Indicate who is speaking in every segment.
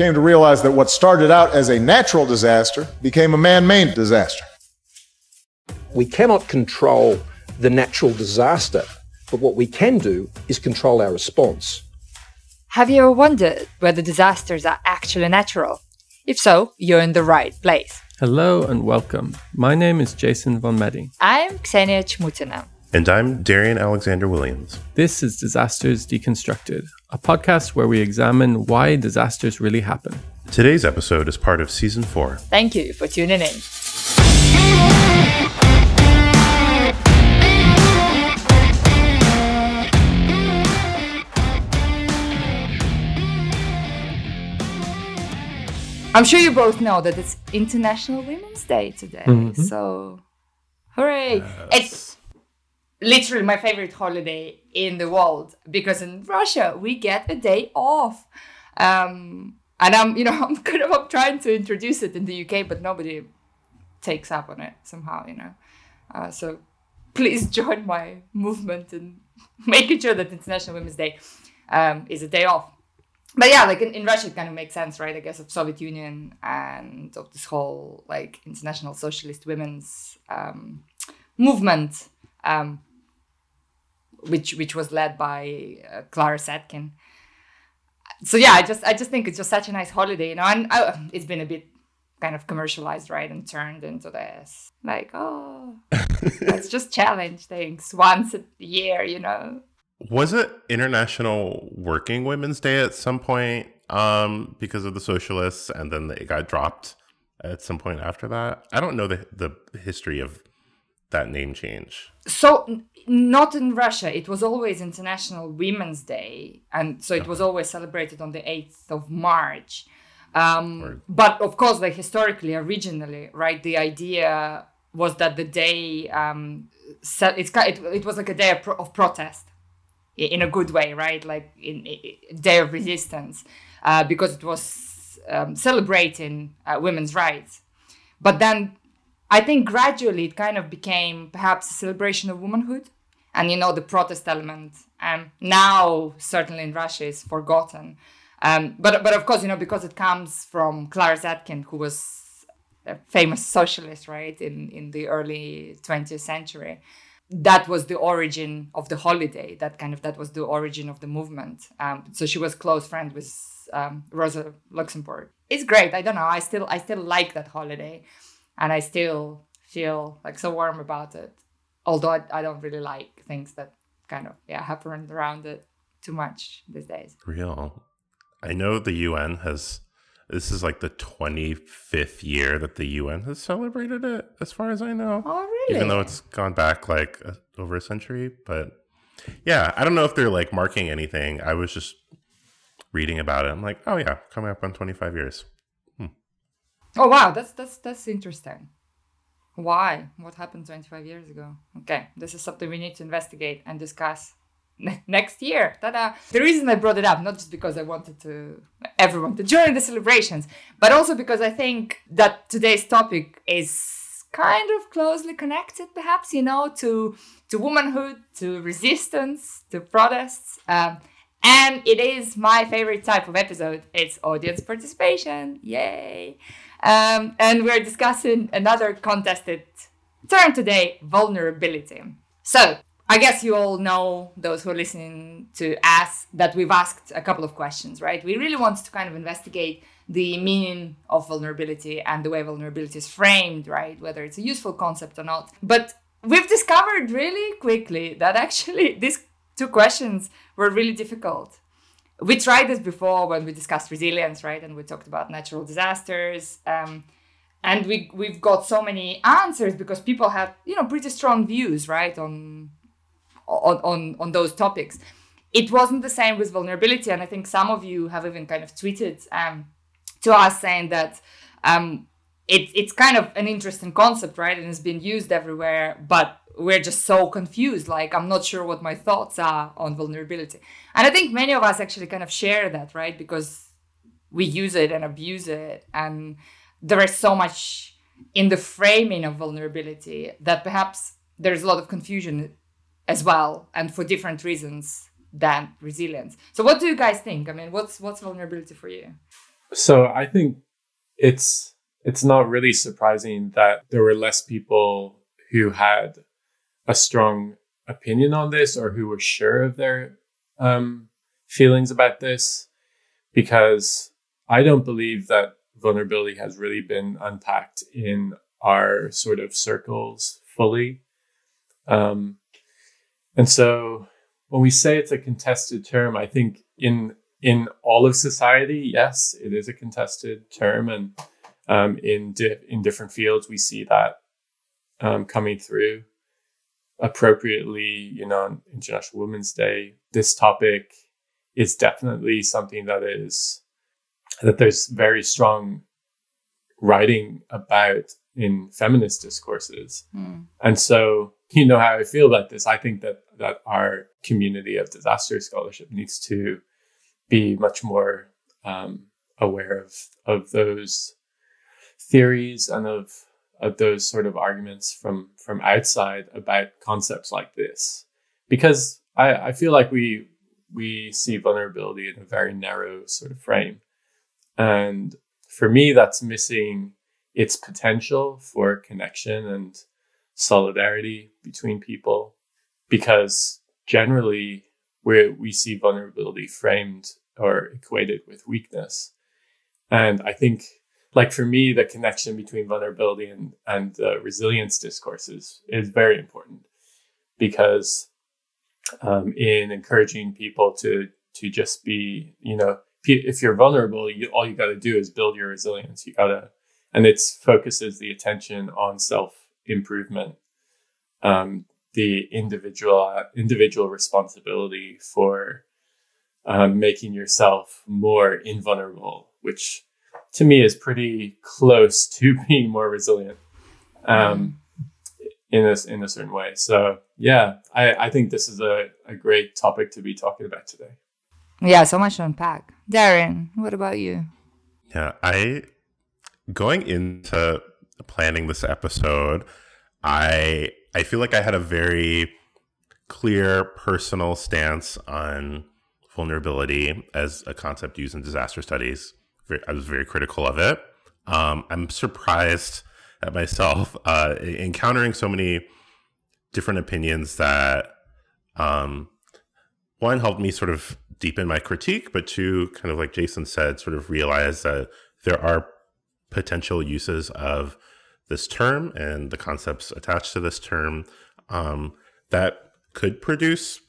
Speaker 1: came to realize that what started out as a natural disaster became a man made disaster.
Speaker 2: We cannot control the natural disaster, but what we can do is control our response.
Speaker 3: Have you ever wondered whether disasters are actually natural? If so, you're in the right place.
Speaker 4: Hello and welcome. My name is Jason von Meding.
Speaker 3: I'm Ksenia Chmutina.
Speaker 5: And I'm Darian Alexander Williams.
Speaker 4: This is Disasters Deconstructed, a podcast where we examine why disasters really happen.
Speaker 5: Today's episode is part of season four.
Speaker 3: Thank you for tuning in. I'm sure you both know that it's International Women's Day today.
Speaker 4: Mhm.
Speaker 3: So, hooray! It's literally my favorite holiday in the world because in Russia we get a day off. Um, and I'm, you know, I'm kind of I'm trying to introduce it in the UK, but nobody takes up on it somehow, you know. Uh, so please join my movement in making sure that International Women's Day um, is a day off. But yeah, like in, in Russia, it kind of makes sense, right? I guess of Soviet Union and of this whole like international socialist women's um, movement, um, which which was led by uh, Clara Zetkin. So yeah, I just I just think it's just such a nice holiday, you know. And I, it's been a bit kind of commercialized, right, and turned into this like oh, let's just challenge things once a year, you know.
Speaker 5: Was it International Working Women's Day at some point um, because of the socialists, and then it got dropped at some point after that? I don't know the the history of that name change.
Speaker 3: So n- not in Russia. It was always International Women's Day, and so it was always celebrated on the eighth of March. Um,
Speaker 5: Right.
Speaker 3: but of course, like historically, originally, right? The idea was that the day um, ki- it, it was like a day of, pro- of protest in a good way, right? Like in a day of resistance, uh, because it was um, celebrating uh, women's rights. But then I think gradually it kind of became perhaps a celebration of womanhood and, you know, the protest element. Um, now, certainly in Russia, is forgotten. Um, but, but of course, you know, because it comes from Clara Zetkin, who was a famous socialist, right, in, in the early 20th century. That was the origin of the holiday. That kind of that was the origin of the movement. Um, so she was close friend with um, Rosa Luxemburg. It's great. I don't know. I still I still like that holiday and I still feel like so warm about it. Although I, I don't really like things that kind of yeah happen around it too much these days.
Speaker 5: Real. I know the UN has. This is like the 25th year that the UN has celebrated it, as far as I know.
Speaker 3: Oh really?
Speaker 5: even though it's gone back like a, over a century but yeah i don't know if they're like marking anything i was just reading about it i'm like oh yeah coming up on 25 years
Speaker 3: oh wow, that's that's that's interesting. Why? What happened 25 years ago? Okay, this is something we need to investigate and discuss ne- next year. Ta-da! The reason I brought it up, not just because I wanted to everyone to join the celebrations, but also because I think that today's topic is kind of closely connected, perhaps you know, to to womanhood, to resistance, to protests. Um, and it is my favorite type of episode. It's audience participation. Yay! Um, and we're discussing another contested term today vulnerability. So, I guess you all know, those who are listening to us, that we've asked a couple of questions, right? We really wanted to kind of investigate the meaning of vulnerability and the way vulnerability is framed, right? Whether it's a useful concept or not. But we've discovered really quickly that actually these two questions were really difficult we tried this before when we discussed resilience, right? And we talked about natural disasters. Um, and we we've got so many answers because people have you know pretty strong views, right, on on on on those topics. It wasn't the same with vulnerability, and I think some of you have even kind of tweeted um, to us saying that um, it, it's kind of an interesting concept, right? And it's been used everywhere, but we're just so confused. Like, I'm not sure what my thoughts are on vulnerability. And I think many of us actually kind of share that, right? Because we use it and abuse it. And there is so much in the framing of vulnerability that perhaps there's a lot of confusion as well, and for different reasons than resilience. So, what do you guys think? I mean, what's what's vulnerability for you?
Speaker 4: So I think it's it's not really surprising that there were less people who had a strong opinion on this or who were sure of their um, feelings about this, because I don't believe that vulnerability has really been unpacked in our sort of circles fully. Um, and so when we say it's a contested term, I think in in all of society, yes, it is a contested term, and um, in di- in different fields, we see that um, coming through appropriately. You know, on International Women's Day, this topic is definitely something that is that there's very strong writing about in feminist discourses,
Speaker 3: Mm.
Speaker 4: and so you know how I feel about this. I think that that our community of disaster scholarship needs to be much more um, aware of of those theories and of of those sort of arguments from from outside about concepts like this, because I, I feel like we we see vulnerability in a very narrow sort of frame, and for me, that's missing its potential for connection and solidarity between people because generally we we see vulnerability framed or equated with weakness. And i think like for me the connection between vulnerability and and uh, resilience discourses is very important because um, in encouraging people to to just be you know if you're vulnerable you, all you got to do is build your resilience. You got to and it focuses the attention on self improvement um, the individual individual responsibility for um, making yourself more invulnerable, which to me is pretty close to being more resilient um, in a, in a certain way. So yeah, I, I think this is a, a great topic to be talking about today.
Speaker 3: Yeah, so much to unpack. Darian, what about you?
Speaker 5: Yeah, I going into planning this episode, I I feel like I had a very clear personal stance on vulnerability as a concept used in disaster studies. I was very critical of it. Um, I'm surprised at myself uh, encountering so many different opinions that um, one helped me sort of deepen my critique, but two, kind of like Jason said, sort of realize that there are potential uses of this term and the concepts attached to this term um, that could produce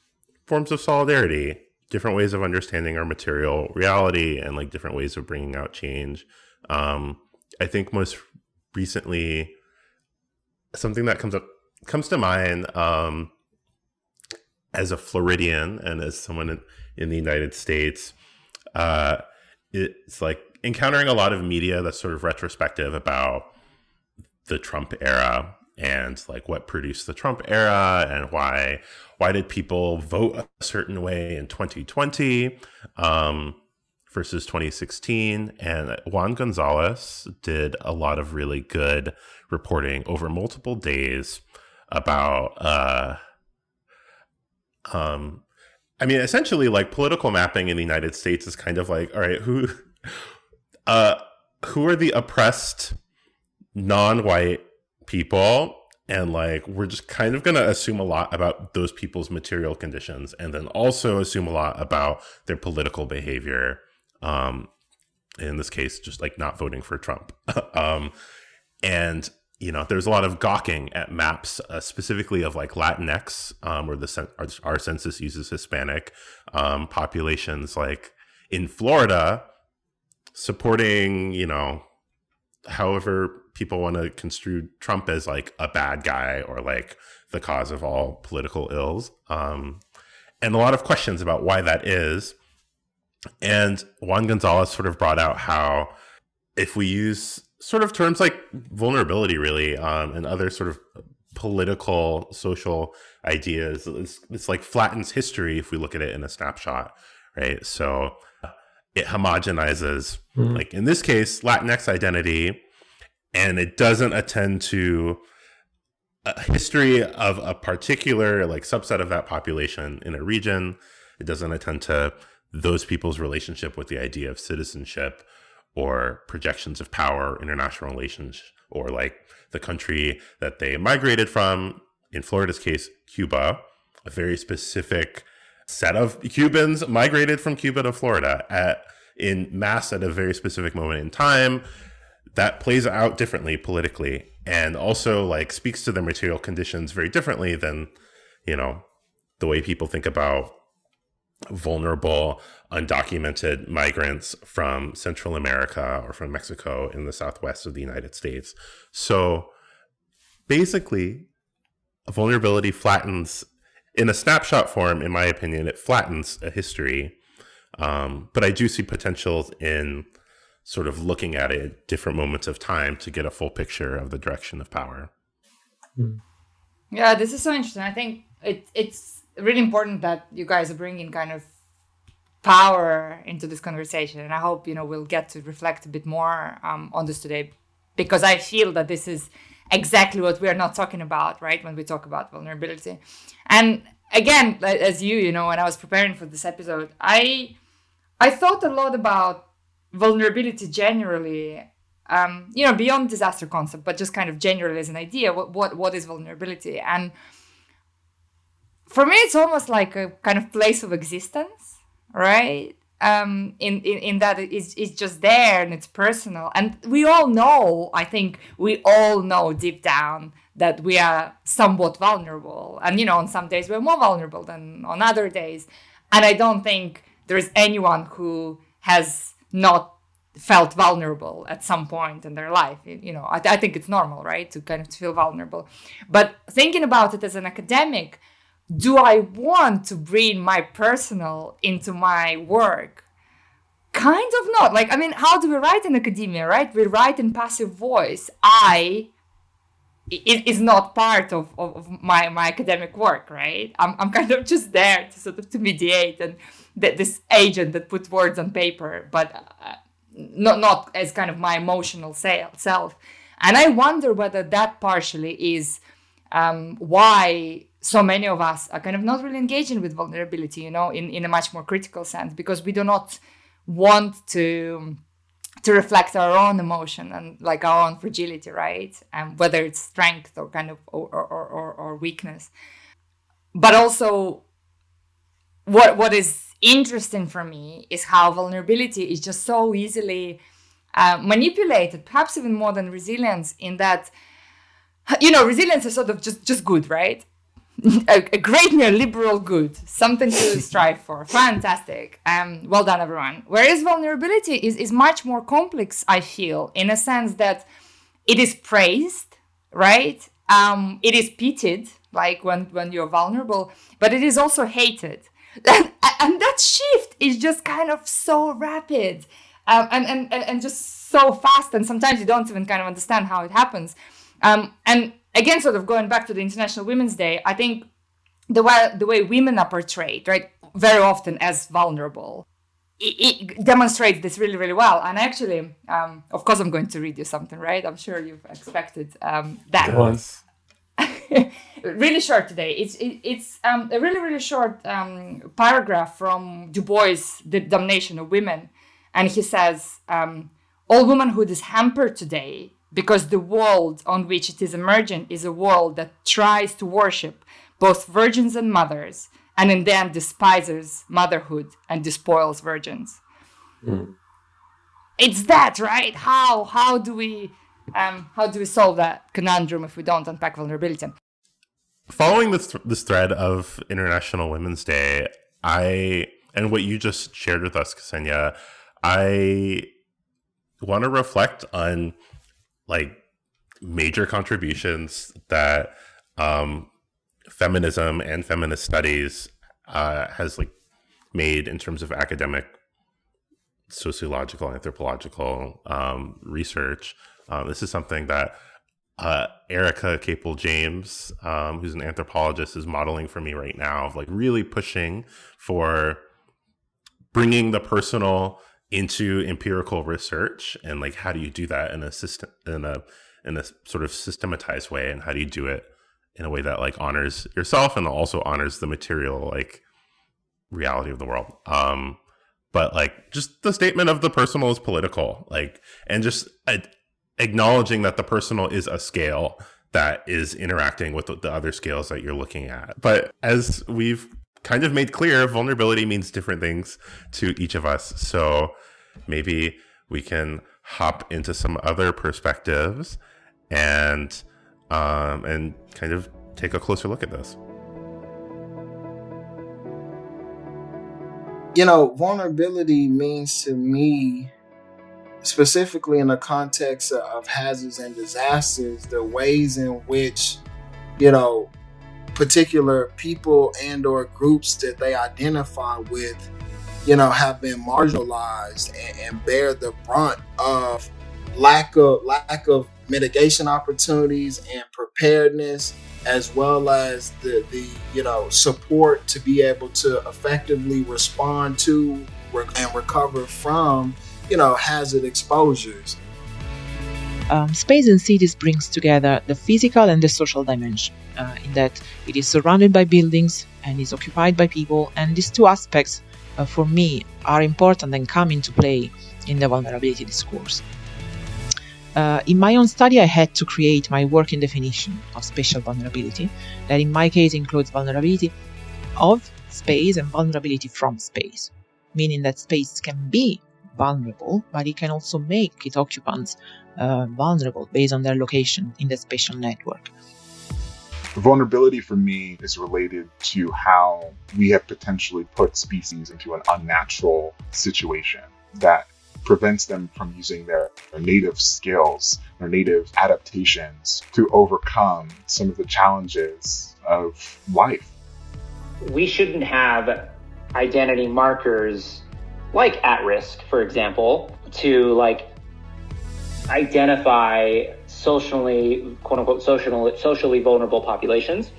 Speaker 5: forms of solidarity, different ways of understanding our material reality, and like different ways of bringing out change. Um, I think most recently, something that comes up comes to mind um, as a Floridian and as someone in, in the United States, uh, it's like encountering a lot of media that's sort of retrospective about the Trump era and like what produced the Trump era and why why did people vote a certain way in 2020 um, versus 2016 and Juan Gonzalez did a lot of really good reporting over multiple days about uh um I mean essentially like political mapping in the United States is kind of like all right who uh who are the oppressed non-white people and like we're just kind of going to assume a lot about those people's material conditions and then also assume a lot about their political behavior um in this case just like not voting for trump. Um and you know there's a lot of gawking at maps uh, specifically of like latinx um where the our, our census uses hispanic um populations like in florida supporting you know however people want to construe Trump as like a bad guy or like the cause of all political ills. Um, and a lot of questions about why that is. And Juan Gonzalez sort of brought out how if we use sort of terms like vulnerability, really, um, and other sort of political, social ideas, it's, it's like flattens history if we look at it in a snapshot, right? So it homogenizes, mm-hmm. like in this case, Latinx identity and it doesn't attend to a history of a particular like subset of that population in a region. It doesn't attend to those people's relationship with the idea of citizenship or projections of power, international relations, or like the country that they migrated from. In Florida's case, Cuba, a very specific set of Cubans migrated from Cuba to Florida at in mass at a very specific moment in time that plays out differently politically and also like speaks to the material conditions very differently than you know the way people think about vulnerable undocumented migrants from central america or from mexico in the southwest of the united states. So basically vulnerability flattens in a snapshot form in my opinion it flattens a history um, but i do see potentials in sort of looking at it at different moments of time to get a full picture of the direction of power.
Speaker 3: Yeah, this is so interesting. I think it, it's really important that you guys are bringing kind of power into this conversation, and I hope you know we'll get to reflect a bit more um, on this today, because I feel that this is exactly what we are not talking about, right? When we talk about vulnerability, and again, as you, you know, when I was preparing for this episode, I I thought a lot about vulnerability generally um, you know beyond disaster concept but just kind of generally as an idea what, what what is vulnerability? And for me it's almost like a kind of place of existence right? Um, in, in, in that it's, it's just there and it's personal. And we all know i think we all know deep down that we are somewhat vulnerable. And you know on some days we're more vulnerable than on other days. And i don't think there's anyone who has not felt vulnerable at some point in their life you know I, I, think it's normal right to kind of feel vulnerable. But thinking about it as an academic do i want to bring my personal into my work? Kind of not. Like i mean how do we write in academia right? We write in passive voice. I it is not part of, of, my, my academic work right? I'm, I'm kind of just there to sort of to mediate and th- this agent that puts words on paper but uh, not not as kind of my emotional self and i wonder whether that partially is um, why so many of us are kind of not really engaging with vulnerability you know in, in a much more critical sense because we do not want to to reflect our own emotion and like our own fragility, right? And whether it's strength or kind of or, or, or, or weakness. But also what what is interesting for me is how vulnerability is just so easily uh, manipulated, perhaps even more than resilience, in that you know resilience is sort of just just good, right? a, a, great neoliberal good, something to strive for. Fantastic. Um, well done, everyone. Whereas vulnerability is, is much more complex, I feel, in a sense that it is praised, right? Um, it is pitied, like when, when you're vulnerable, but it is also hated. and, and that shift is just kind of so rapid um, and, and, and just so fast. And sometimes you don't even kind of understand how it happens. Um, and again, sort of going back to the International Women's Day, I think the way the way women are portrayed, right, very often as vulnerable, it, demonstrates this really, really well. And actually, um, of course, I'm going to read you something, right? I'm sure you've expected um, that.
Speaker 4: Once.
Speaker 3: really short today. It's it, it's um, a really really short um, paragraph from Du Bois, The Damnation of Women, and he says, um, "All womanhood is hampered today because the world on which it is emergent is a world that tries to worship both virgins and mothers, and in the end despises motherhood and despoils virgins. Mm. It's that, right? How how do we um, how do we solve that conundrum if we don't unpack vulnerability?
Speaker 5: Following this th- this thread of International Women's Day, I and what you just shared with us, Ksenia, I want to reflect on like major contributions that um, feminism and feminist studies uh, has like made in terms of academic sociological anthropological um, research um, this is something that uh, erica caple james um, who's an anthropologist is modeling for me right now of like really pushing for bringing the personal into empirical research and like how do you do that in a system in a in a sort of systematized way? And how do you do it in a way that like honors yourself and also honors the material like reality of the world? Um but like just the statement of the personal is political, like, and just uh, acknowledging that the personal is a scale that is interacting with the other scales that you're looking at. But as we've kind of made clear, vulnerability means different things to each of us. So maybe we can hop into some other perspectives and um, and kind of take a closer look at this.
Speaker 6: You know, vulnerability means to me, specifically in the context of hazards and disasters, the ways in which, you know, particular people and or groups that they identify with you know have been marginalized and, and, bear the brunt of lack of lack of mitigation opportunities and preparedness as well as the the you know support to be able to effectively respond to and recover from you know hazard exposures.
Speaker 7: Um, space and cities brings together the physical and the social dimension uh, in that it is surrounded by buildings and is occupied by people and these two aspects uh, for me are important and come into play in the vulnerability discourse. Uh, in my own study i had to create my working definition of spatial vulnerability that in my case includes vulnerability of space and vulnerability from space meaning that space can be vulnerable, but it can also make its occupants uh, vulnerable based on their location in the spatial network.
Speaker 8: Vulnerability for me is related to how we have potentially put species into an unnatural situation that prevents them from using their, their, native skills, their native adaptations to overcome some of the challenges of life.
Speaker 9: We shouldn't have identity markers like at risk, for example, to like identify socially, quote unquote, social, socially vulnerable populations.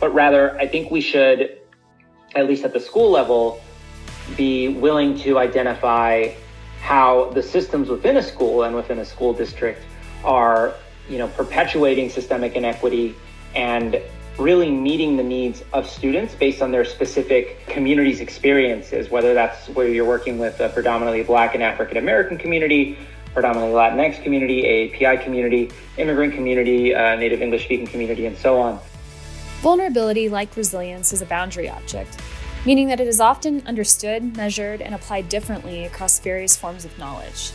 Speaker 9: But rather, I think we should, at least at the school level, be willing to identify how the systems within a school and within a school district are, you know, perpetuating systemic inequity and really meeting the needs of students based on their specific community's experiences, whether that's where you're working with a predominantly Black and African American community, predominantly Latinx community, AAPI community, immigrant community, uh, Native English speaking community, and so on.
Speaker 10: Vulnerability, like resilience, is a boundary object, meaning that it is often understood, measured, and applied differently across various forms of knowledge.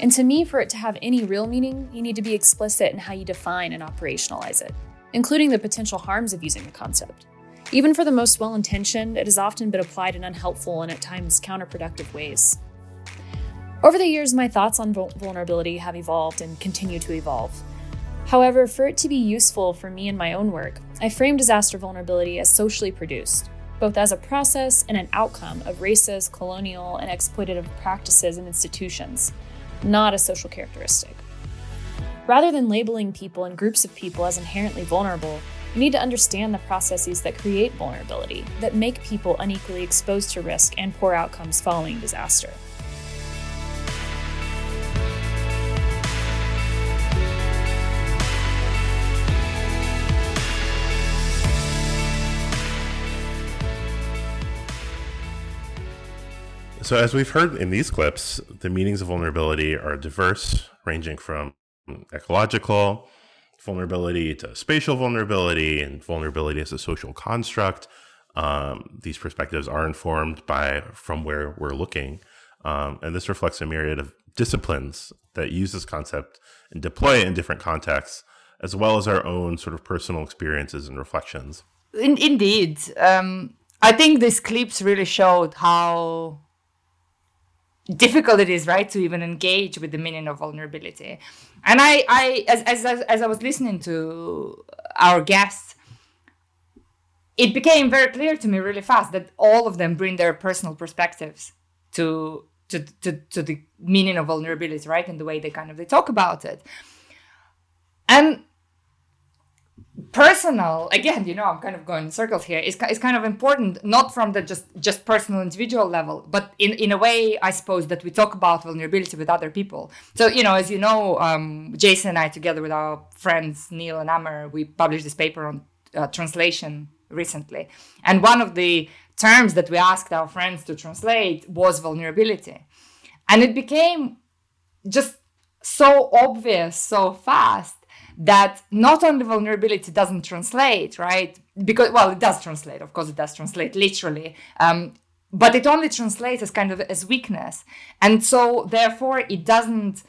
Speaker 10: And to me, for it to have any real meaning, you need to be explicit in how you define and operationalize it including the potential harms of using the concept. Even for the most well intentioned, it has often been applied in unhelpful and at times counterproductive ways. Over the years, my thoughts on vulnerability have evolved and continue to evolve. However, for it to be useful for me in my own work, I frame disaster vulnerability as socially produced, both as a process and an outcome of racist, colonial, and exploitative practices and institutions, not a social characteristic. Rather than labeling people and groups of people as inherently vulnerable, we need to understand the processes that create vulnerability, that make people unequally exposed to risk and poor outcomes following disaster.
Speaker 5: So, as we've heard in these clips, the meanings of vulnerability are diverse, ranging from ecological vulnerability to spatial vulnerability and vulnerability as a social construct. Um, these perspectives are informed by from where we're looking, um, and this reflects a myriad of disciplines that use this concept and deploy it in different contexts, as well as our own sort of personal experiences and reflections.
Speaker 3: In, indeed, um, I think these clips really showed how difficult it is right to even engage with the meaning of vulnerability. And i i as as, as i was listening to our guests it became very clear to me really fast that all of them bring their personal perspectives to to to, to the meaning of vulnerability right and the way they kind of they talk about it. And personal again you know i'm kind of going in circles here is, is kind of important not from the just just personal individual level but in in a way i suppose that we talk about vulnerability with other people so you know as you know um, jason and i together with our friends neil and amr we published this paper on uh, translation recently. And one of the terms that we asked our friends to translate was vulnerability. And it became just so obvious so fast that not only vulnerability doesn't translate, right? Because, well, it does translate, of course, it does translate literally. Um, but it only translates as kind of as weakness. And so, therefore, it doesn't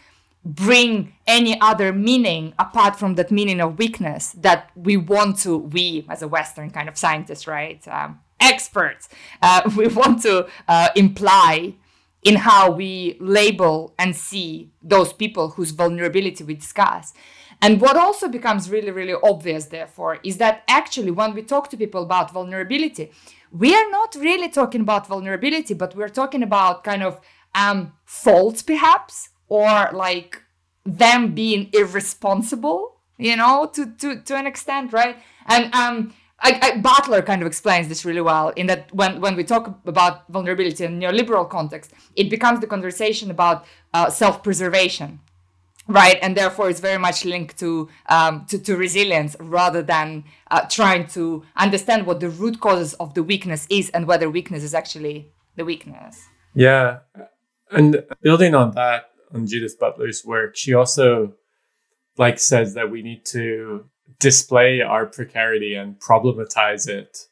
Speaker 3: bring any other meaning apart from that meaning of weakness that we want to, we as a Western kind of scientists, right? Um, experts, uh, we want to uh, imply in how we label and see those people whose vulnerability we discuss. And what also becomes really, really obvious, therefore, is that actually when we talk to people about vulnerability, we are not really talking about vulnerability, but we're talking about kind of um, faults, perhaps, or like them being irresponsible, you know, to to to an extent, right? And um, I, I, Butler kind of explains this really well in that when, when we talk about vulnerability in neoliberal context, it becomes the conversation about uh, self-preservation, right? And therefore, it's very much linked to um, to, to, resilience rather than uh, trying to understand what the root causes of the weakness is and whether weakness is actually the weakness.
Speaker 4: Yeah, and building on that, on Judith Butler's work, she also like says that we need to display our precarity and problematize it.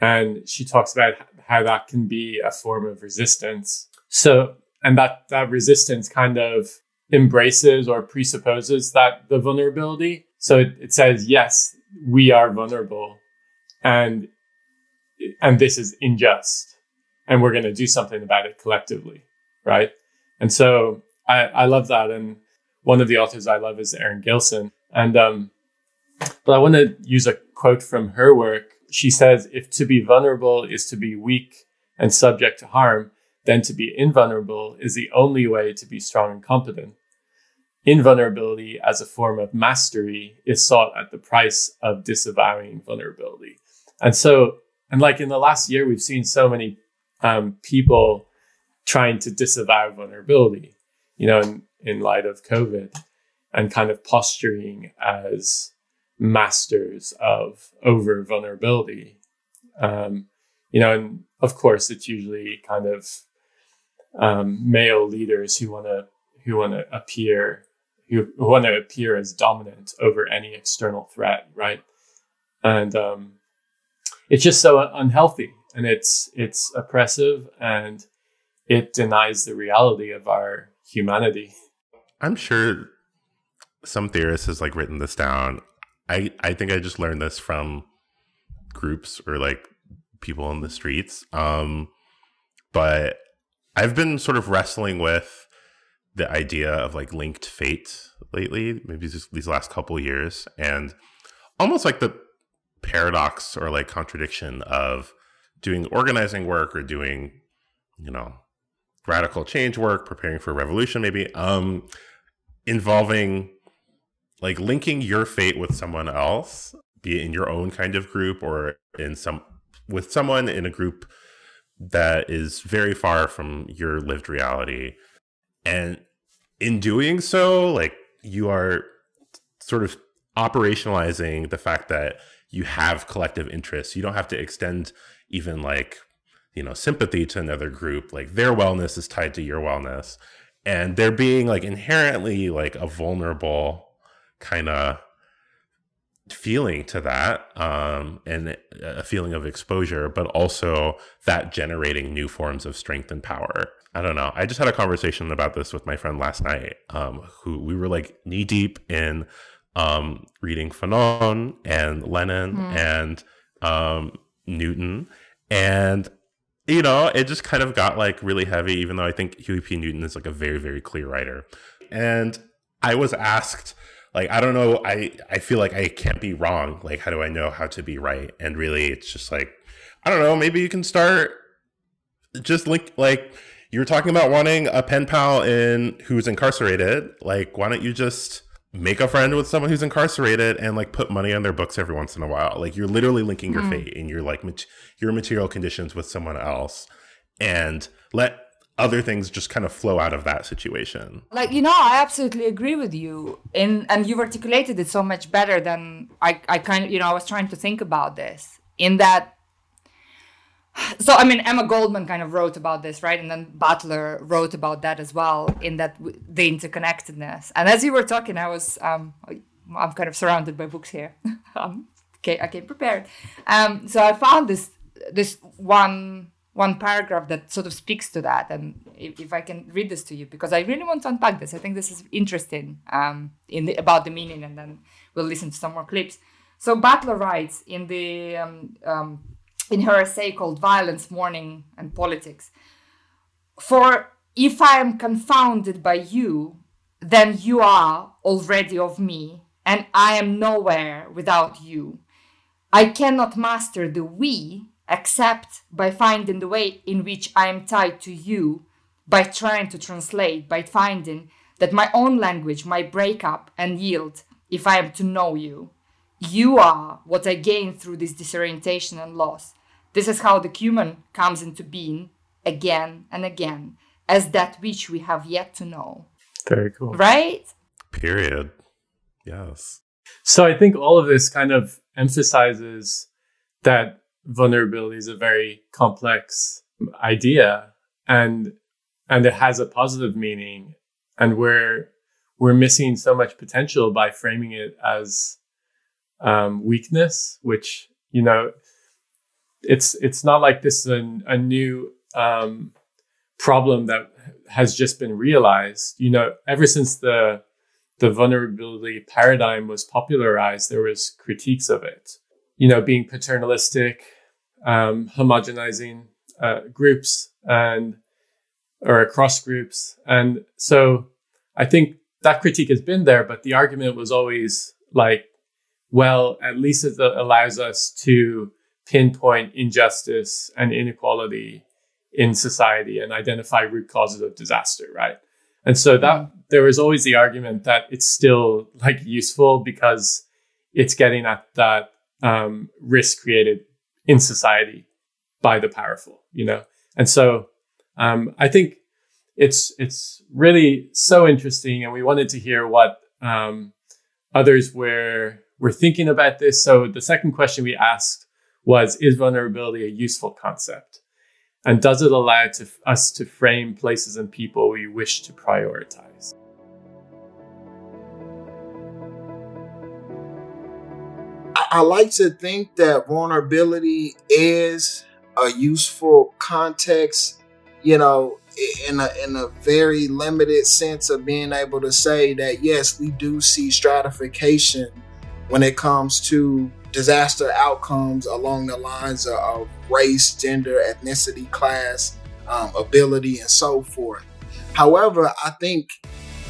Speaker 4: And she talks about how that can be a form of resistance. So, and that, that resistance kind of embraces or presupposes that the vulnerability. So it, it says, yes, we are vulnerable and, and this is unjust and we're going to do something about it collectively. Right. And so I, I love that. And one of the authors I love is Erin Gilson. And, um, but I want to use a quote from her work. She says, if to be vulnerable is to be weak and subject to harm, then to be invulnerable is the only way to be strong and competent. Invulnerability as a form of mastery is sought at the price of disavowing vulnerability. And so, and like in the last year, we've seen so many um, people trying to disavow vulnerability, you know, in, in light of COVID and kind of posturing as masters of over vulnerability. Um, you know, and of course, it's usually kind of um, male leaders who want to who want to appear who want to appear as dominant over any external threat, right? And um, it's just so unhealthy, and it's it's oppressive, and it denies the reality of our humanity.
Speaker 5: I'm sure some theorist has like written this down. I I think I just learned this from groups or like people in the streets. Um, but I've been sort of wrestling with the idea of like linked fate lately, maybe just these last couple years, and almost like the paradox or like contradiction of doing organizing work or doing, you know, radical change work, preparing for revolution, maybe, um, involving like linking your fate with someone else, be it in your own kind of group or in some with someone in a group that is very far from your lived reality. And in doing so, like you are sort of operationalizing the fact that you have collective interests. You don't have to extend even like, you know, sympathy to another group. Like their wellness is tied to your wellness. And they're being like inherently like a vulnerable kind of feeling to that um, and a feeling of exposure, but also that generating new forms of strength and power. I don't know. I just had a conversation about this with my friend last night, um, who we were like knee deep in um, reading Fanon and Lenin mm. and um, Newton. And, you know, it just kind of got like really heavy, even though I think Huey P. Newton is like a very, very clear writer. And I was asked, like i don't know i i feel like i can't be wrong like how do i know how to be right and really it's just like i don't know maybe you can start just link like you were talking about wanting a pen pal in who's incarcerated like why don't you just make a friend with someone who's incarcerated and like put money on their books every once in a while like you're literally linking your mm. fate and your like mat- your material conditions with someone else and let other things just kind of flow out of that situation.
Speaker 3: Like you know, I absolutely agree with you, and and you've articulated it so much better than I. I kind of you know I was trying to think about this, in that so i mean emma goldman kind of wrote about this right? And then butler wrote about that as well in that the interconnectedness. And as you were talking i was um i'm kind of surrounded by books here. Um, okay i came prepared. Um so i found this this one one paragraph that sort of speaks to that. And if, if i can read this to you because i really want to unpack this. I think this is interesting um in the about the meaning and then we'll listen to some more clips. So butler writes in the um, um, in her essay called Violence, Mourning, and Politics. For if I am confounded by you, then you are already of me, and I am nowhere without you. I cannot master the we except by finding the way in which I am tied to you, by trying to translate, by finding that my own language might break up and yield if I am to know you. You are what I gain through this disorientation and loss. This is how the human comes into being again and again as that which we have yet to know.
Speaker 4: Very cool.
Speaker 3: Right?
Speaker 5: Period. Yes.
Speaker 4: So I think all of this kind of emphasizes that vulnerability is a very complex idea and and it has a positive meaning and we're we're missing so much potential by framing it as um, weakness which you know it's it's not like this is a, a new um, problem that has just been realized. You know, ever since the the vulnerability paradigm was popularized, there was critiques of it. You know, being paternalistic, um, homogenizing uh, groups and or across groups, and so I think that critique has been there, but the argument was always like, well, at least it allows us to pinpoint injustice and inequality in society and identify root causes of disaster, right? And so that mm-hmm. there was always the argument that it's still like useful because it's getting at that um, risk created in society by the powerful, you know. And so um, I think it's it's really so interesting, and we wanted to hear what um, others were were thinking about this. So the second question we asked was is vulnerability a useful concept? And does it allow to, us to frame places and people we wish to prioritize?
Speaker 6: I like to think that vulnerability is a useful context, you know, in a in a very limited sense of being able to say that yes, we do see stratification when it comes to disaster outcomes along the lines of race, gender, ethnicity, class, um, ability, and so forth. However, I think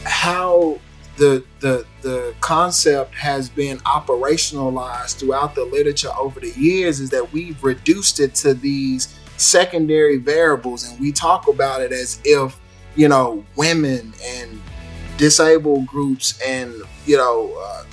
Speaker 6: how the the the concept has been operationalized throughout the literature over the years is that we've reduced it to these secondary variables and we talk about it as if you know women and disabled groups and you know uh,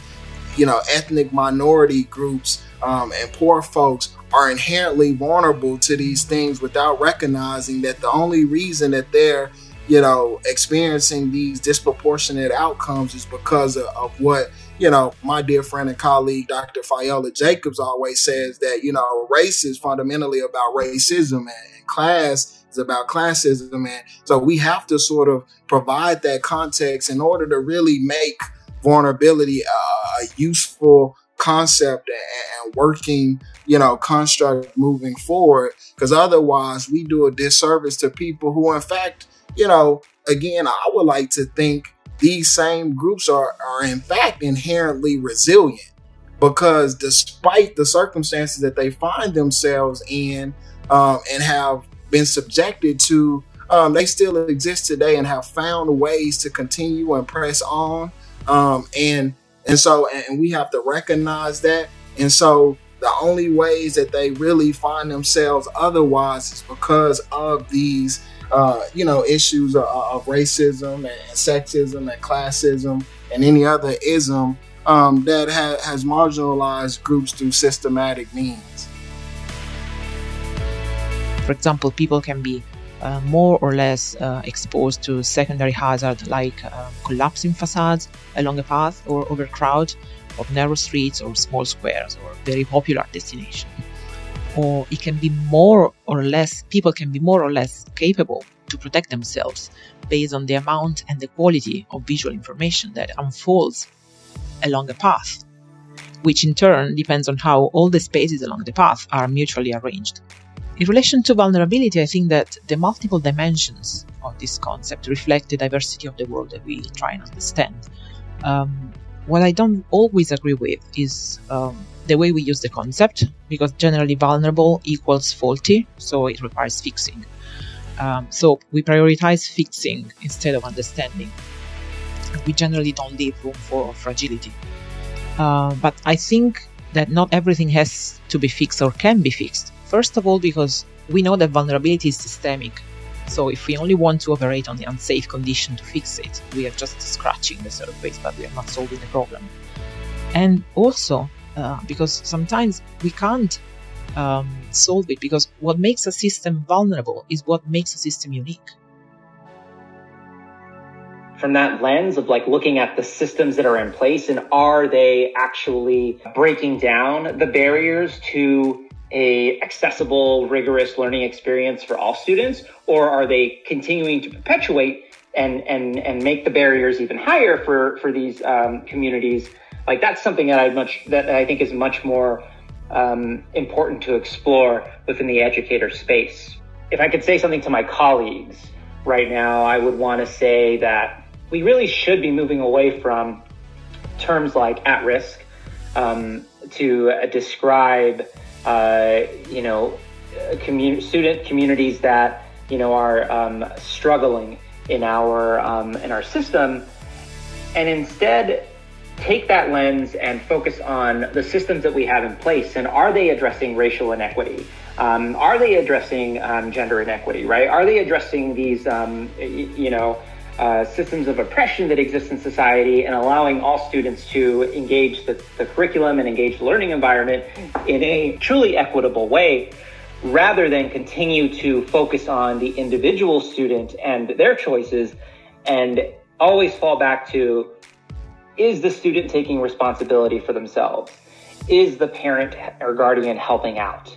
Speaker 6: you know, ethnic minority groups um, and poor folks are inherently vulnerable to these things without recognizing that the only reason that they're, you know, experiencing these disproportionate outcomes is because of, of what, you know, my dear friend and colleague, Dr. Fayola Jacobs, always says that, you know, race is fundamentally about racism and class is about classism. And so we have to sort of provide that context in order to really make vulnerability a useful concept and working you know construct moving forward. Because otherwise we do a disservice to people who in fact you know again i would like to think these same groups are are in fact inherently resilient. Because despite the circumstances that they find themselves in um, and have been subjected to um, they still exist today and have found ways to continue and press on um, and and so and we have to recognize that. And so the only ways that they really find themselves otherwise is because of these uh, you know issues of, of, racism and sexism and classism and any other ism um, that ha- has marginalized groups through systematic means.
Speaker 7: For example, people can be uh, more or less uh, exposed to secondary hazard like uh, collapsing facades along a path or overcrowd of narrow streets or small squares or very popular destination. or it can be more or less, people can be more or less capable to protect themselves based on the amount and the quality of visual information that unfolds along a path, which in turn depends on how all the spaces along the path are mutually arranged. In relation to vulnerability, I think that the multiple dimensions of this concept reflect the diversity of the world that we try and understand. Um, what I don't always agree with is um, the way we use the concept, because generally vulnerable equals faulty, so it requires fixing. Um, so we prioritize fixing instead of understanding. We generally don't leave room for fragility. Uh, but I think that not everything has to be fixed or can be fixed. First of all, because we know that vulnerability is systemic. So if we only want to operate on the unsafe condition to fix it, we are just scratching the surface, but we are not solving the problem. And also, uh, because sometimes we can't um, solve it because what makes a system vulnerable is what makes a system unique
Speaker 9: from that lens of like looking at the systems that are in place and are they actually breaking down the barriers to a accessible rigorous learning experience for all students or are they continuing to perpetuate and and and make the barriers even higher for for these um, communities? Like that's something that i much that i think is much more um, important to explore within the educator space. If i could say something to my colleagues right now i would want to say that we really should be moving away from terms like at risk um, to uh, describe, uh, you know, commun- student communities that you know are um, struggling in our um, in our system, and instead take that lens and focus on the systems that we have in place and are they addressing racial inequity? Um, are they addressing um, gender inequity? Right? Are they addressing these, um, you know, uh, systems of oppression that exist in society and allowing all students to engage the, the curriculum and engage the learning environment in a truly equitable way rather than continue to focus on the individual student and their choices and always fall back to is the student taking responsibility for themselves? Is the parent or guardian helping out?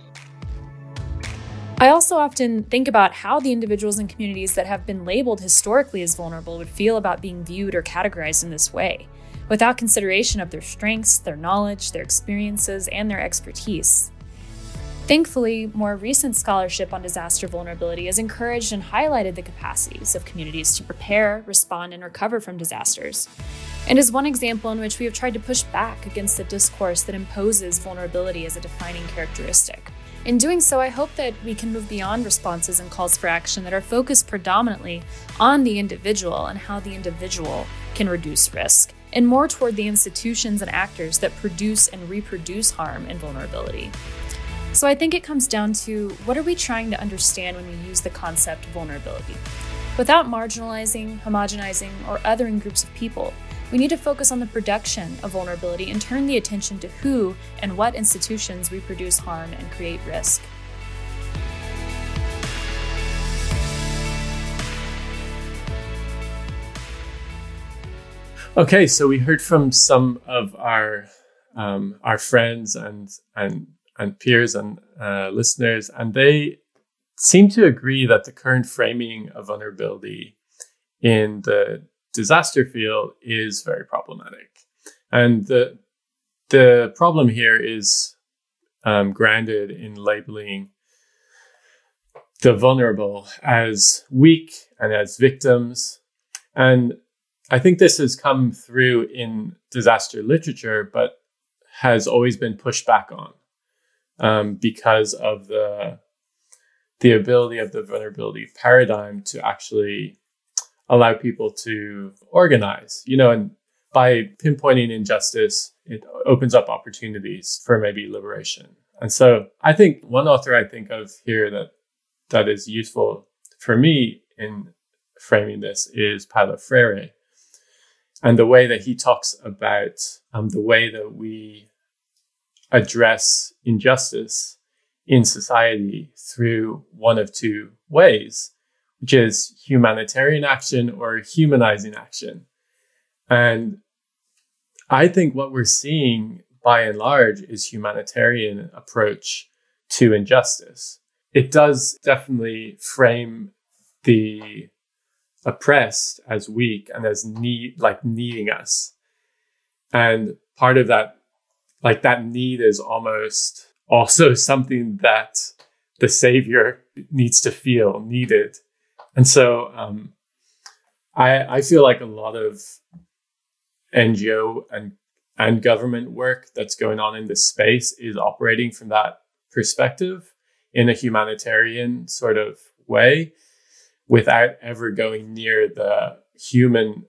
Speaker 10: I also often think about how the individuals and communities that have been labeled historically as vulnerable would feel about being viewed or categorized in this way, without consideration of their strengths, their knowledge, their experiences, and their expertise. Thankfully, more recent scholarship on disaster vulnerability has encouraged and highlighted the capacities of communities to prepare, respond, and recover from disasters, and is one example in which we have tried to push back against the discourse that imposes vulnerability as a defining characteristic. In doing so, I hope that we can move beyond responses and calls for action that are focused predominantly on the individual and how the individual can reduce risk, and more toward the institutions and actors that produce and reproduce harm and vulnerability. So I think it comes down to what are we trying to understand when we use the concept vulnerability? Without marginalizing, homogenizing, or othering groups of people, we need to focus on the production of vulnerability and turn the attention to who and what institutions reproduce harm and create risk.
Speaker 4: Okay, so we heard from some of our um, our friends and and and peers and uh, listeners, and they seem to agree that the current framing of vulnerability in the disaster field is very problematic. And the the problem here is um, grounded in labeling the vulnerable as weak and as victims. And I think this has come through in disaster literature, but has always been pushed back on um, because of the the ability of the vulnerability paradigm to actually allow people to organize, you know, and by pinpointing injustice, it opens up opportunities for maybe liberation. And so I think one author I think of here that that is useful for me in framing this is Paulo Freire. And the way that he talks about um, the way that we address injustice in society through one of two ways which is humanitarian action or humanizing action. And I think what we're seeing by and large is humanitarian approach to injustice. It does definitely frame the oppressed as weak and as need like needing us. And part of that like that need is almost also something that the savior needs to feel needed. And so um, I I feel like a lot of NGO and and government work that's going on in this space is operating from that perspective in a humanitarian sort of way without ever going near the human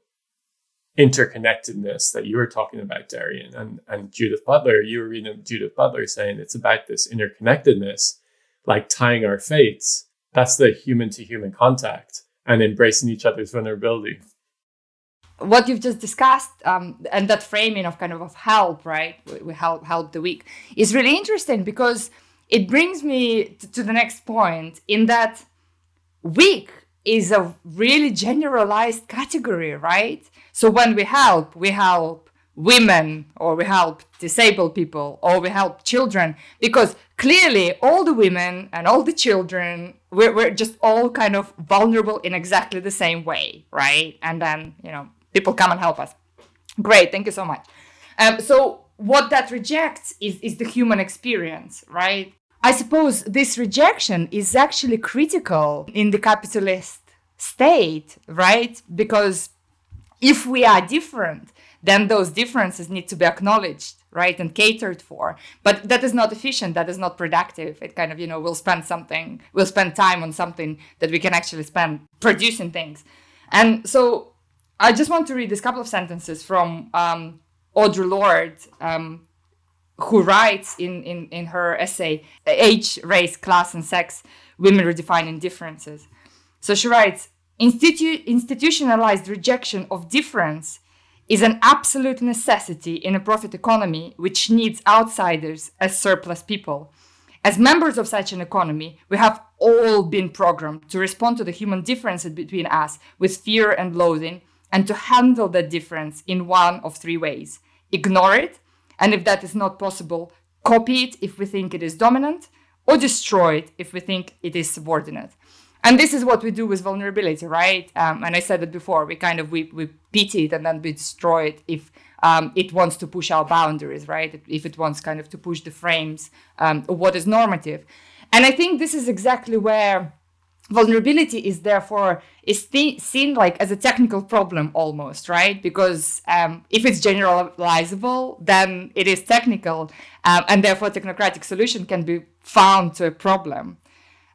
Speaker 4: interconnectedness that you were talking about, Darian, and, and Judith Butler. You were reading Judith Butler saying it's about this interconnectedness, like tying our fates. That's the human to human contact and embracing each other's vulnerability.
Speaker 3: What you've just discussed um, and that framing of kind of of help right? We help help the weak is really interesting because it brings me to, to the next point in that weak is a really generalized category right? So when we help we help women or we help disabled people or we help children because clearly all the women and all the children we're, we're just all kind of vulnerable in exactly the same way right and then you know people come and help us. Great, thank you so much. Um, so what that rejects is, is the human experience, right? I suppose this rejection is actually critical in the capitalist state, right? Because if we are different, then those differences need to be acknowledged, right, and catered for. But that is not efficient. That is not productive. It kind of, you know, we'll spend something, we'll spend time on something that we can actually spend producing things. And so I just want to read this couple of sentences from um, Audre Lorde, um, who writes in, in, in her essay, Age, Race, Class, and Sex Women Redefining Differences. So she writes Institu- institutionalized rejection of difference is an absolute necessity in a profit economy which needs outsiders as surplus people. As members of such an economy, we have all been programmed to respond to the human differences between us with fear and loathing and to handle that difference in one of three ways ignore it, and if that is not possible, copy it if we think it is dominant, or destroy it if we think it is subordinate. And this is what we do with vulnerability, right? Um, and I said it before. We kind of we, we pity it and then we destroy it if um, it wants to push our boundaries, right? If it wants kind of to push the frames um, of what is normative. And I think this is exactly where vulnerability is therefore is th- seen like as a technical problem almost right because um, if it's generalizable then it is technical um, and therefore technocratic solution can be found to a problem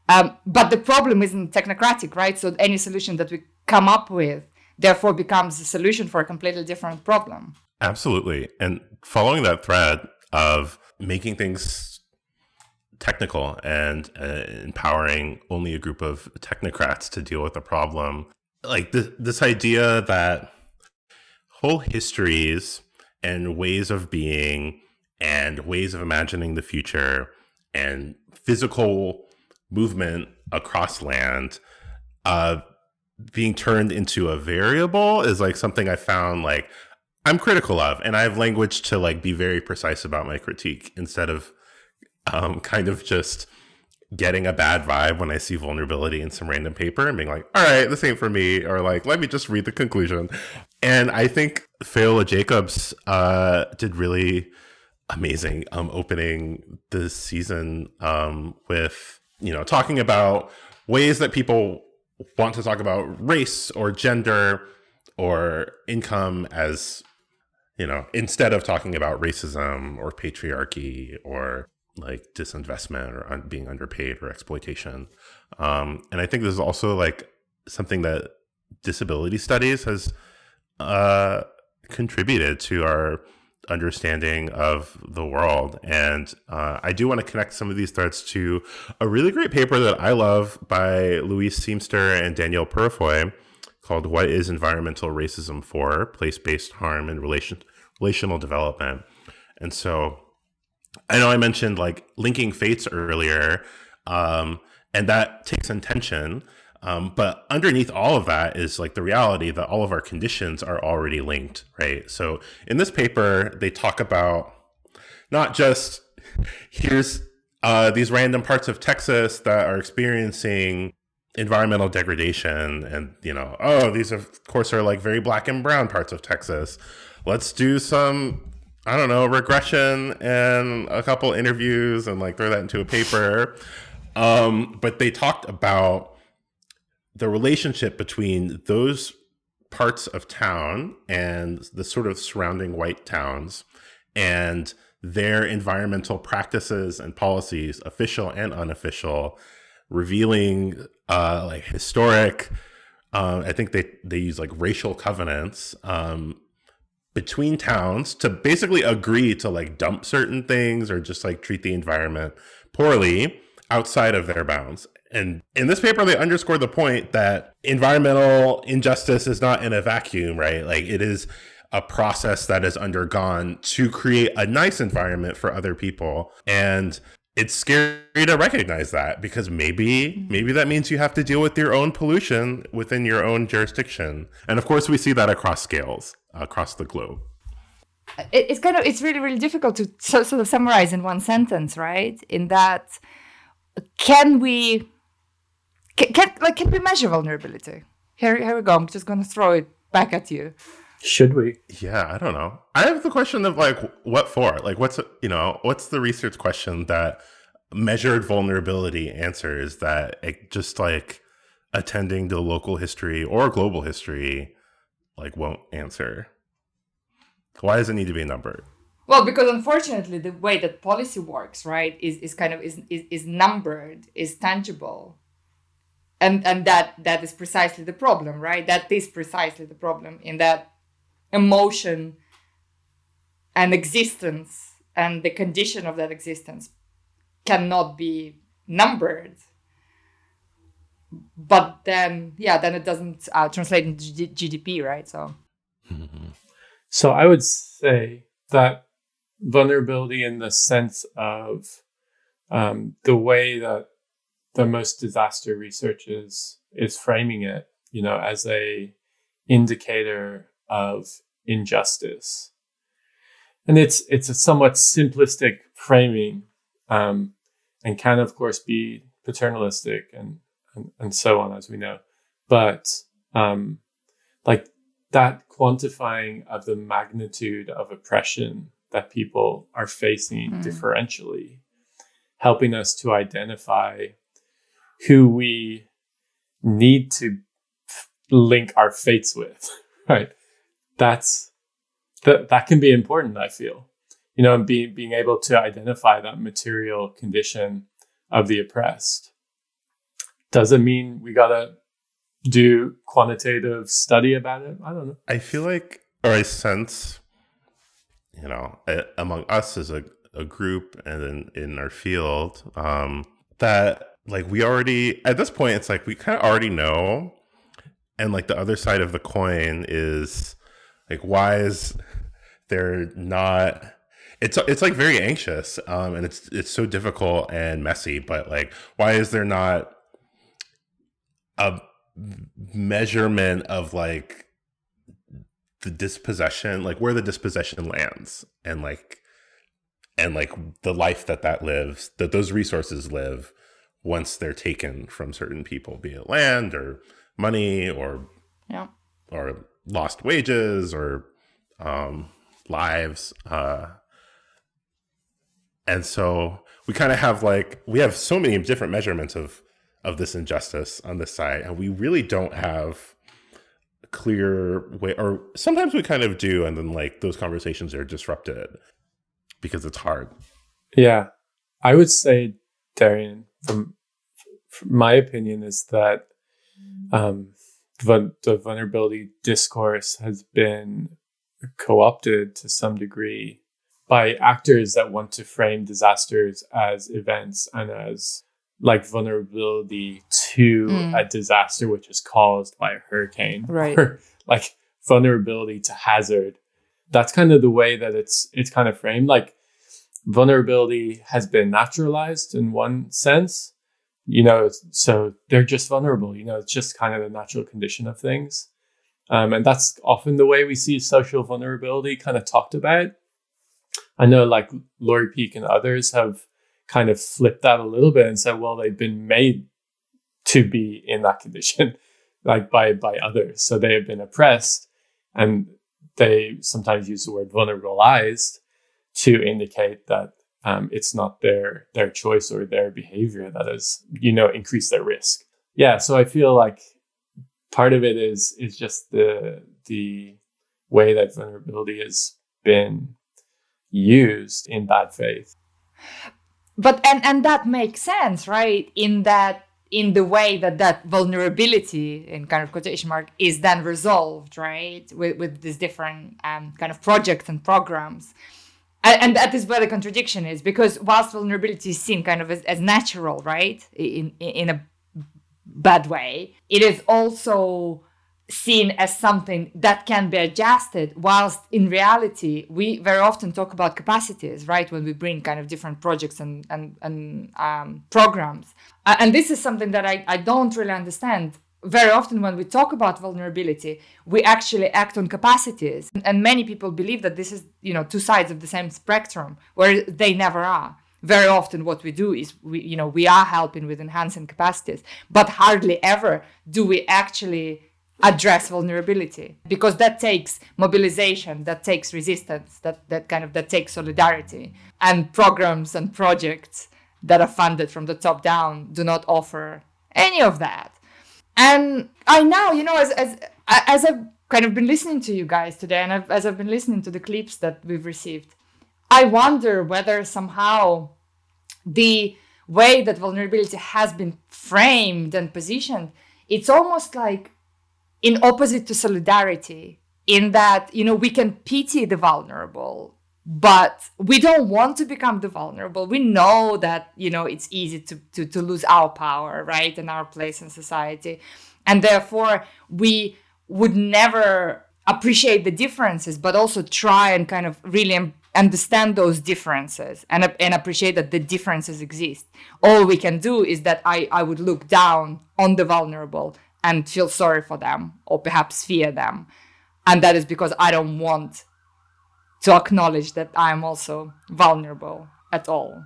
Speaker 3: um, but the problem isn't technocratic right so any solution that we come up with therefore becomes a solution for a completely different problem
Speaker 5: absolutely and following that thread of making things technical and uh, empowering only a group of technocrats to deal with a problem. Like this, this idea that whole histories and ways of being and ways of imagining the future and physical movement across land uh, being turned into a variable is like something I found like I'm critical of, and I have language to like be very precise about my critique instead of um, kind of just getting a bad vibe when I see vulnerability in some random paper and being like, all right, this ain't for me, or like, let me just read the conclusion. And I think Fayola Jacobs uh, did really amazing um, opening this season um, with, you know, talking about ways that people want to talk about race or gender or income as you know instead of talking about racism or patriarchy or like disinvestment or un- being underpaid or exploitation. Um, and I think this is also like something that disability studies has uh, contributed to our understanding of the world. And uh, I do want to connect some of these threads to a really great paper that I love by Louise Seamster and Danielle Purifoy called What is Environmental Racism for? Place Based Harm and Relation- Relational Development. And so I know I mentioned like linking fates earlier, um, and that takes intention. Um, but underneath all of that is like the reality that all of our conditions are already linked, right? So in this paper, they talk about not just here's uh, these random parts of Texas that are experiencing environmental degradation and you know oh these of course are like very black and brown parts of texas let's do some i don't know regression and a couple interviews and like throw that into a paper um, but they talked about the relationship between those parts of town and the sort of surrounding white towns and their environmental practices and policies official and unofficial revealing uh, like historic. Uh, I think they they use like racial covenants um, between towns to basically agree to like dump certain things or just like treat the environment poorly outside of their bounds. And in this paper, they underscore the point that environmental injustice is not in a vacuum, right? Like it is a process that is undergone to create a nice environment for other people. And it's scary to recognize that because maybe mm-hmm. maybe that means you have to deal with your own pollution within your own jurisdiction and of course we see that across scales across the globe
Speaker 3: it's kind of it's really really difficult to sort of summarize in one sentence right in that can we can, can like can we measure vulnerability here here we go i'm just going to throw it back at you
Speaker 4: should we?
Speaker 5: Yeah, I don't know. I have the question of like, what for? Like, what's you know, what's the research question that measured vulnerability answers that it just like attending to local history or global history like won't answer? Why does it need to be numbered?
Speaker 3: Well, because unfortunately, the way that policy works, right, is, is kind of is, is, is numbered, is tangible, and and that that is precisely the problem, right? That is precisely the problem in that emotion and existence and the condition of that existence cannot be numbered. But then yeah then it doesn't uh, translate into G- gdp right? So.
Speaker 4: So i would say that vulnerability in the sense of um, the way that the most disaster research is is framing it you know as a indicator of injustice. And it's it's a somewhat simplistic framing, um, and can of course be paternalistic and, and, and so on, as we know. But um, like that quantifying of the magnitude of oppression that people are facing mm. differentially, helping us to identify who we need to link our fates with, right? that's that that can be important i feel. You know and being being able to identify that material condition of the oppressed doesn't mean we gotta do quantitative study about it. I don't know.
Speaker 5: I feel like or i sense you know among us as a, a group and in, in our field um that like we already at this point it's like we kind of already know and like the other side of the coin is like, why is there not? It's it's like very anxious, um, and it's it's so difficult and messy. But like, why is there not a measurement of like the dispossession, like where the dispossession lands, and like and like the life that that lives, that those resources live once they're taken from certain people, be it land or money or
Speaker 3: yeah
Speaker 5: or lost wages or um, lives. Uh, and so we kind of have like we have so many different measurements of of this injustice on this side, and we really don't have clear way. Or sometimes we kind of do, and then like those conversations are disrupted because it's hard.
Speaker 4: Yeah, I would say, Darian, from, from my opinion, is that um, the vulnerability discourse has been co-opted to some degree by actors that want to frame disasters as events and as like vulnerability to mm. a disaster which is caused by a hurricane
Speaker 3: right.
Speaker 4: or like vulnerability to hazard. That's kind of the way that it's it's kind of framed. Like vulnerability has been naturalized in one sense you know, so they're just vulnerable. You know, it's just kind of the natural condition of things. Um, and that's often the way we see social vulnerability kind of talked about. I know like Lori Peek and others have kind of flipped that a little bit and said, well, they've been made to be in that condition, like by by others. So they have been oppressed, and they sometimes use the word vulnerabilized to indicate that um, it's not their their choice or their behavior that has you know increased their risk. Yeah, so I feel like part of it is is just the the way that vulnerability has been used in bad faith.
Speaker 3: But and and that makes sense right? In that in the way that that vulnerability in kind of quotation mark is then resolved right? With, with these different um, kind of projects and programs and, that is where the contradiction is because whilst vulnerability is seen kind of as, as natural right in, in a bad way it is also seen as something that can be adjusted whilst in reality we very often talk about capacities right when we bring kind of different projects and and, and um, programs. And this is something that I, I don't really understand very often when we talk about vulnerability we actually act on capacities. And many people believe that this is you know two sides of the same spectrum where they never are. Very often what we do is we you know we are helping with enhancing capacities but hardly ever do we actually address vulnerability because that takes mobilization that takes resistance that that kind of that takes solidarity. And programs and projects that are funded from the top down do not offer any of that and i now you know as as as i've kind of been listening to you guys today and I've, as i've been listening to the clips that we've received i wonder whether somehow the way that vulnerability has been framed and positioned it's almost like in opposite to solidarity in that you know we can pity the vulnerable but we don't want to become the vulnerable. We know that you know it's easy to, to to lose our power right and our place in society. And therefore we would never appreciate the differences but also try and kind of really understand those differences and, and appreciate that the differences exist. All we can do is that i i would look down on the vulnerable and feel sorry for them or perhaps fear them. And that is because I don't want to acknowledge that I'm also vulnerable at all.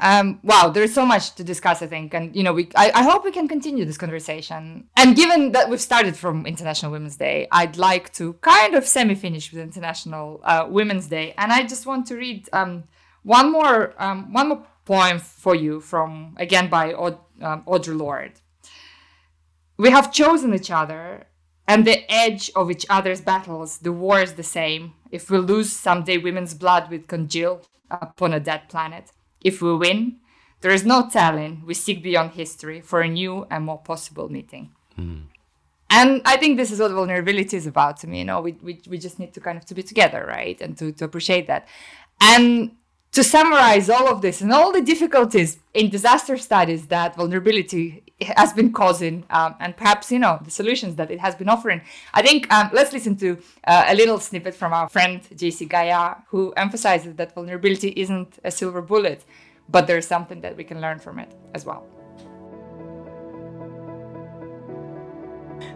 Speaker 3: Um, wow, there's so much to discuss, I think, and you know, we I, I hope we can continue this conversation. And given that we've started from International Women's Day, I'd like to kind of semi-finish with International uh, Women's Day, and I just want to read um, one more um, one more poem for you from again by Aud- um, Audre Lorde. We have chosen each other, and the edge of each other's battles, the war is the same. If we lose, someday women's blood will congeal upon a dead planet. If we win, there is no telling. We seek beyond history for a new and more possible meeting. Mm. And I think this is what vulnerability is about to me. You know, we, we, we just need to kind of to be together, right? And to, to appreciate that. And to summarize all of this and all the difficulties in disaster studies that vulnerability has been causing um, and perhaps you know the solutions that it has been offering. I think um, let's listen to uh, a little snippet from our friend jc Gaillard who emphasizes that vulnerability isn't a silver bullet but there's something that we can learn from it as well.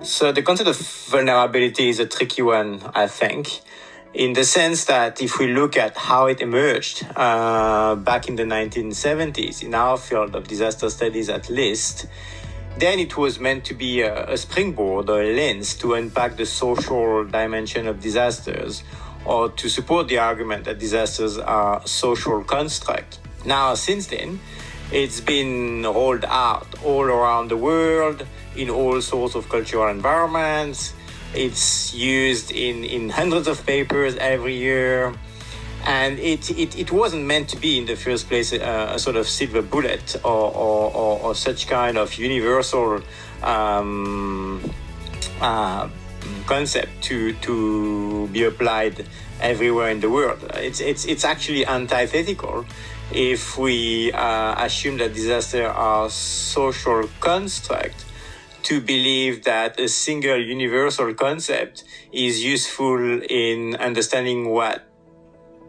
Speaker 11: So the concept of vulnerability is a tricky one i think in the sense that if we look at how it emerged uh, back in the 1970s, in our field of disaster studies at least, then it was meant to be a, a springboard or a lens to unpack the social dimension of disasters or to support the argument that disasters are social construct. Now, since then, it's been rolled out all around the world in all sorts of cultural environments it's used in, in hundreds of papers every year. And it, it, it wasn't meant to be in the first place a, sort of silver bullet or, or, or, or such kind of universal um, uh, concept to, to be applied everywhere in the world. It's, it's, it's actually antithetical if we uh, assume that disasters are social construct to believe that a single universal concept is useful in understanding what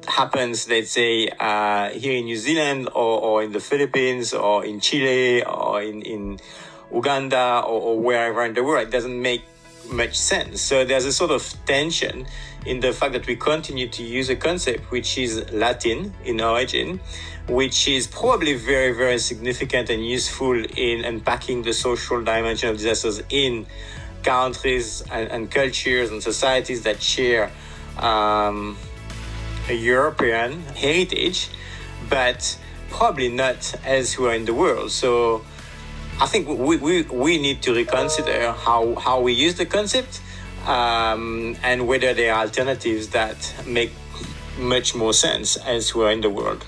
Speaker 11: happens, let's say, uh, here in New Zealand or, or in the Philippines or in Chile or in, in Uganda or, or wherever in the world. It doesn't make much sense. So there's a sort of tension in the fact that we continue to use a concept which is Latin in origin, which is probably very, very significant and useful in unpacking the social dimension of disasters in countries and, and cultures and societies that share um, a European heritage, but probably not elsewhere in the world. So I think we, we, we need to reconsider how, how we use the concept um, and whether there are alternatives that make much more sense elsewhere in the world.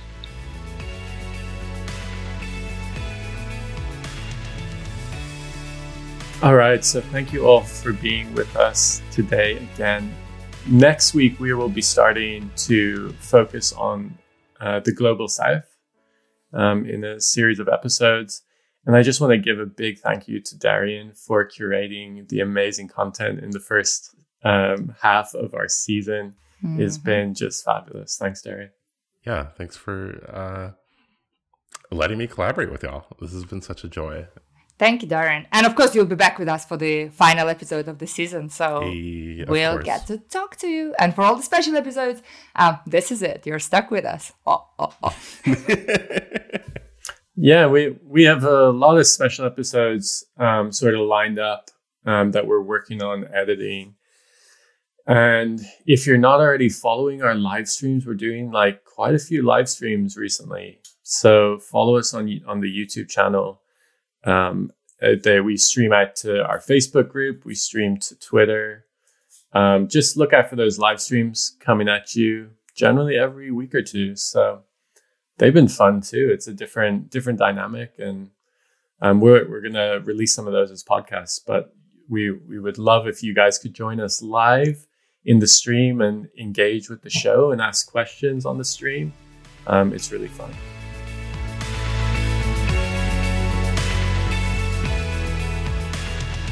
Speaker 4: All right, so thank you all for being with us today again. Next week, we will be starting to focus on uh, the global south um, in a series of episodes. And I just want to give a big thank you to Darian for curating the amazing content in the first um, half of our season. Mm-hmm. It's been just fabulous. Thanks, Darian.
Speaker 5: Yeah, thanks for uh, letting me collaborate with y'all. This has been such a joy.
Speaker 3: Thank you, Darian. And of course, you'll be back with us for the final episode of the season. So
Speaker 5: hey,
Speaker 3: we'll
Speaker 5: course.
Speaker 3: get to talk to you. And for all the special episodes, um, this is it. You're stuck with us. Oh, oh, oh.
Speaker 4: yeah, we, we have a lot of special episodes um, sort of lined up um, that we're working on editing. And if you're not already following our live streams, we're doing like quite a few live streams recently. So follow us on on the YouTube channel. Um, uh, they, we stream out to our Facebook group. We stream to Twitter. Um, just look out for those live streams coming at you generally every week or two. So they've been fun too. It's a different different dynamic, and um, we're we're gonna release some of those as podcasts. But we we would love if you guys could join us live in the stream and engage with the show and ask questions on the stream. Um, it's really fun.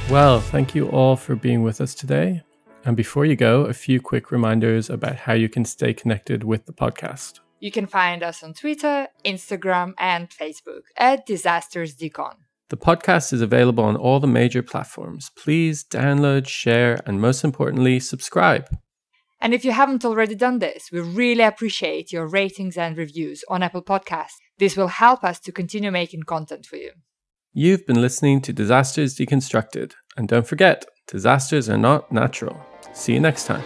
Speaker 4: Well, thank you all for being with us today. And before you go, a few quick reminders about how you can stay connected with the podcast.
Speaker 3: You can find us on Twitter, Instagram, and Facebook at Disasters Decon.
Speaker 4: The podcast is available on all the major platforms. Please download, share, and most importantly, subscribe.
Speaker 3: And if you haven't already done this, we really appreciate your ratings and reviews on Apple Podcasts. This will help us to continue making content for you.
Speaker 4: You've been listening to Disasters Deconstructed. And don't forget, disasters are not natural. See you next time.